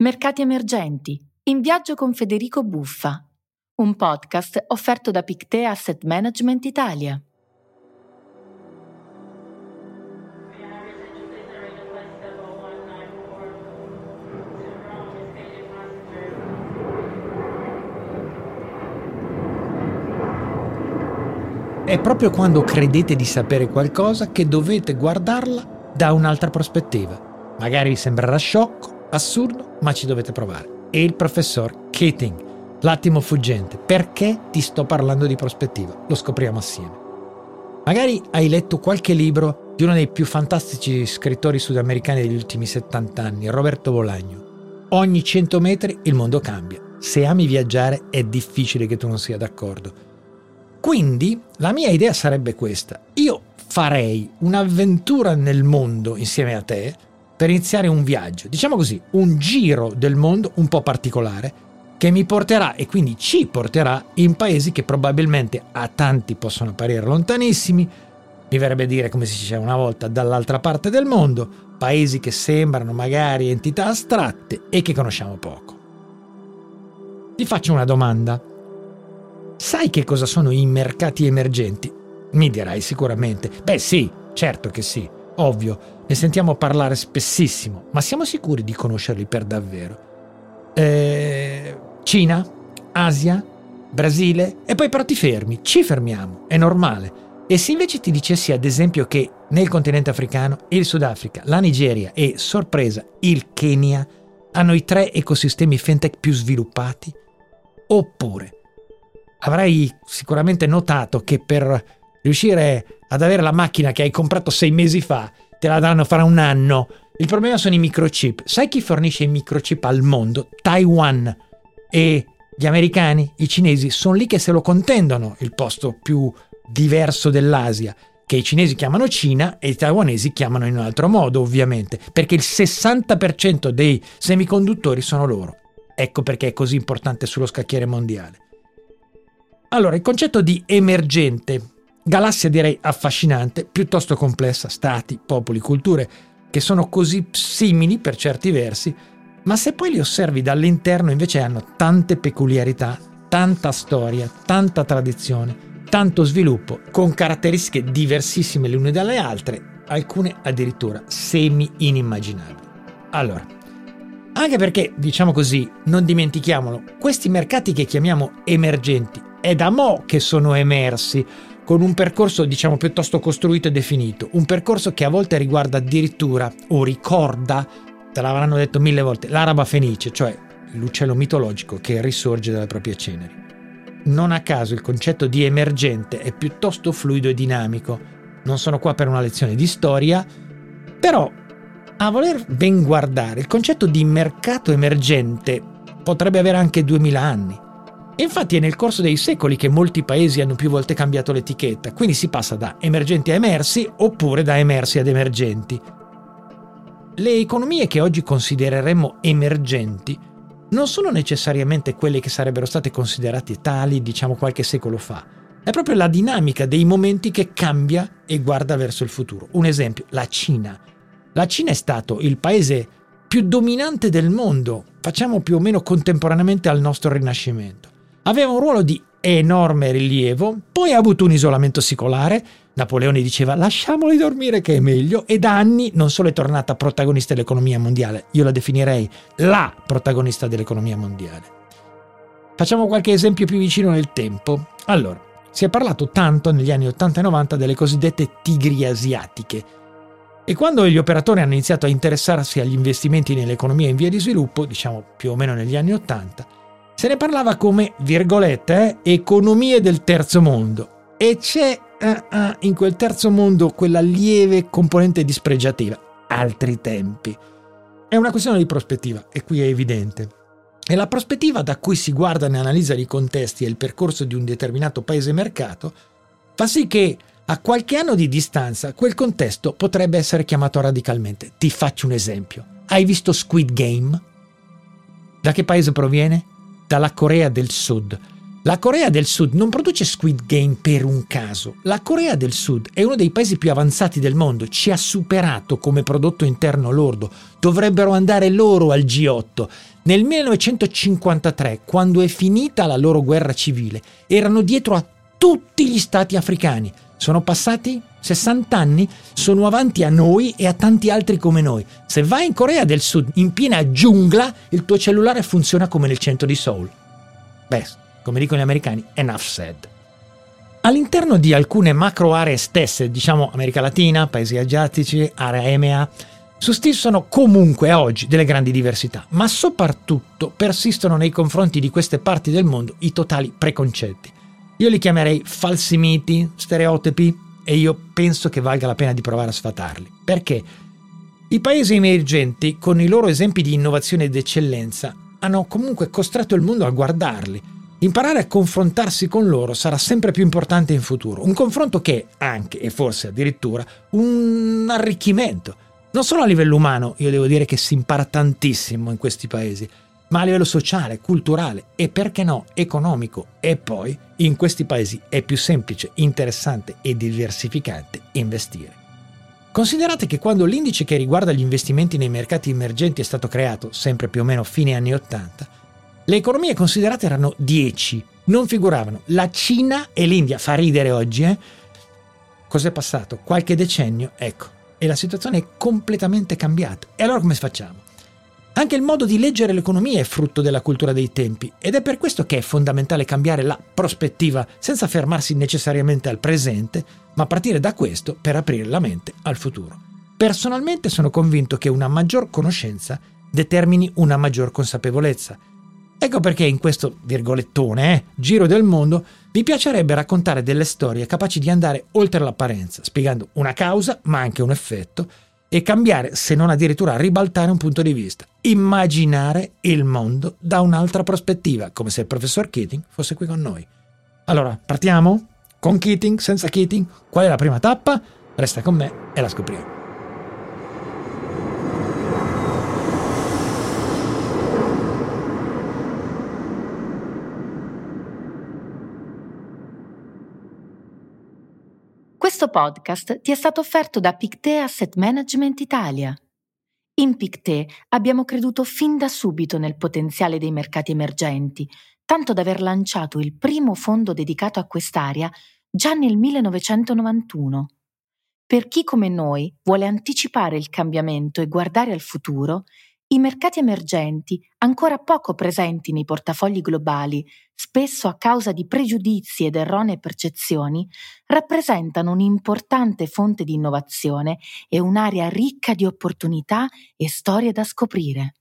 Mercati emergenti, in viaggio con Federico Buffa, un podcast offerto da Pictea Asset Management Italia. È proprio quando credete di sapere qualcosa che dovete guardarla da un'altra prospettiva. Magari vi sembrerà sciocco, Assurdo, ma ci dovete provare. E il professor Keating, l'attimo fuggente. Perché ti sto parlando di prospettiva? Lo scopriamo assieme. Magari hai letto qualche libro di uno dei più fantastici scrittori sudamericani degli ultimi 70 anni, Roberto Bolagno. Ogni 100 metri il mondo cambia. Se ami viaggiare è difficile che tu non sia d'accordo. Quindi la mia idea sarebbe questa. Io farei un'avventura nel mondo insieme a te per iniziare un viaggio, diciamo così, un giro del mondo un po' particolare che mi porterà e quindi ci porterà in paesi che probabilmente a tanti possono apparire lontanissimi, mi verrebbe dire come si diceva una volta dall'altra parte del mondo, paesi che sembrano magari entità astratte e che conosciamo poco. Ti faccio una domanda. Sai che cosa sono i mercati emergenti? Mi dirai sicuramente. Beh sì, certo che sì, ovvio ne sentiamo parlare spessissimo, ma siamo sicuri di conoscerli per davvero? Eh, Cina? Asia? Brasile? E poi però ti fermi, ci fermiamo, è normale. E se invece ti dicessi ad esempio che nel continente africano il Sudafrica, la Nigeria e, sorpresa, il Kenya hanno i tre ecosistemi fintech più sviluppati? Oppure avrai sicuramente notato che per riuscire ad avere la macchina che hai comprato sei mesi fa te la danno fra un anno. Il problema sono i microchip. Sai chi fornisce i microchip al mondo? Taiwan. E gli americani, i cinesi, sono lì che se lo contendono il posto più diverso dell'Asia, che i cinesi chiamano Cina e i taiwanesi chiamano in un altro modo, ovviamente, perché il 60% dei semiconduttori sono loro. Ecco perché è così importante sullo scacchiere mondiale. Allora, il concetto di emergente Galassia direi affascinante, piuttosto complessa, stati, popoli, culture che sono così simili per certi versi, ma se poi li osservi dall'interno invece hanno tante peculiarità, tanta storia, tanta tradizione, tanto sviluppo, con caratteristiche diversissime le une dalle altre, alcune addirittura semi-inimmaginabili. Allora, anche perché, diciamo così, non dimentichiamolo, questi mercati che chiamiamo emergenti è da mo' che sono emersi, con un percorso diciamo piuttosto costruito e definito, un percorso che a volte riguarda addirittura o ricorda, te l'avranno detto mille volte, l'araba fenice, cioè l'uccello mitologico che risorge dalle proprie ceneri. Non a caso il concetto di emergente è piuttosto fluido e dinamico. Non sono qua per una lezione di storia, però a voler ben guardare il concetto di mercato emergente potrebbe avere anche 2000 anni. Infatti è nel corso dei secoli che molti paesi hanno più volte cambiato l'etichetta, quindi si passa da emergenti a emersi oppure da emersi ad emergenti. Le economie che oggi considereremmo emergenti non sono necessariamente quelle che sarebbero state considerate tali, diciamo, qualche secolo fa. È proprio la dinamica dei momenti che cambia e guarda verso il futuro. Un esempio, la Cina. La Cina è stato il paese più dominante del mondo, facciamo più o meno contemporaneamente al nostro Rinascimento aveva un ruolo di enorme rilievo, poi ha avuto un isolamento secolare, Napoleone diceva lasciamoli dormire che è meglio e da anni non solo è tornata protagonista dell'economia mondiale, io la definirei la protagonista dell'economia mondiale. Facciamo qualche esempio più vicino nel tempo. Allora, si è parlato tanto negli anni 80 e 90 delle cosiddette tigri asiatiche. E quando gli operatori hanno iniziato a interessarsi agli investimenti nell'economia in via di sviluppo, diciamo più o meno negli anni 80, se ne parlava come, virgolette, eh, economie del terzo mondo. E c'è uh, uh, in quel terzo mondo quella lieve componente dispregiativa. Altri tempi. È una questione di prospettiva, e qui è evidente. E la prospettiva da cui si guarda e analizza i contesti e il percorso di un determinato paese mercato fa sì che a qualche anno di distanza quel contesto potrebbe essere chiamato radicalmente. Ti faccio un esempio. Hai visto Squid Game? Da che paese proviene? Dalla Corea del Sud. La Corea del Sud non produce Squid Game per un caso. La Corea del Sud è uno dei paesi più avanzati del mondo, ci ha superato come prodotto interno lordo. Dovrebbero andare loro al G8. Nel 1953, quando è finita la loro guerra civile, erano dietro a tutti gli stati africani. Sono passati 60 anni, sono avanti a noi e a tanti altri come noi. Se vai in Corea del Sud, in piena giungla, il tuo cellulare funziona come nel centro di Seoul. Beh, come dicono gli americani, enough said. All'interno di alcune macro aree stesse, diciamo America Latina, paesi asiatici, area EMEA, sussistono comunque oggi delle grandi diversità, ma soprattutto persistono nei confronti di queste parti del mondo i totali preconcetti. Io li chiamerei falsi miti, stereotipi, e io penso che valga la pena di provare a sfatarli. Perché? I paesi emergenti, con i loro esempi di innovazione ed eccellenza, hanno comunque costretto il mondo a guardarli Imparare a confrontarsi con loro sarà sempre più importante in futuro, un confronto che è anche, e forse addirittura, un arricchimento. Non solo a livello umano, io devo dire che si impara tantissimo in questi paesi, ma a livello sociale, culturale e perché no, economico. E poi in questi paesi è più semplice, interessante e diversificante investire. Considerate che quando l'indice che riguarda gli investimenti nei mercati emergenti è stato creato, sempre più o meno fine anni 80, le economie considerate erano 10, non figuravano la Cina e l'India. Fa ridere oggi, eh? Cos'è passato? Qualche decennio, ecco, e la situazione è completamente cambiata. E allora come facciamo? Anche il modo di leggere l'economia è frutto della cultura dei tempi ed è per questo che è fondamentale cambiare la prospettiva senza fermarsi necessariamente al presente, ma partire da questo per aprire la mente al futuro. Personalmente sono convinto che una maggior conoscenza determini una maggior consapevolezza Ecco perché in questo virgolettone, eh, giro del mondo, vi piacerebbe raccontare delle storie capaci di andare oltre l'apparenza, spiegando una causa, ma anche un effetto, e cambiare, se non addirittura ribaltare un punto di vista. Immaginare il mondo da un'altra prospettiva, come se il professor Keating fosse qui con noi. Allora, partiamo? Con Keating, senza Keating? Qual è la prima tappa? Resta con me e la scopriamo. Questo podcast ti è stato offerto da Pictet Asset Management Italia. In Pictet abbiamo creduto fin da subito nel potenziale dei mercati emergenti, tanto da aver lanciato il primo fondo dedicato a quest'area già nel 1991. Per chi come noi vuole anticipare il cambiamento e guardare al futuro, i mercati emergenti, ancora poco presenti nei portafogli globali, spesso a causa di pregiudizi ed erronee percezioni, rappresentano un'importante fonte di innovazione e un'area ricca di opportunità e storie da scoprire.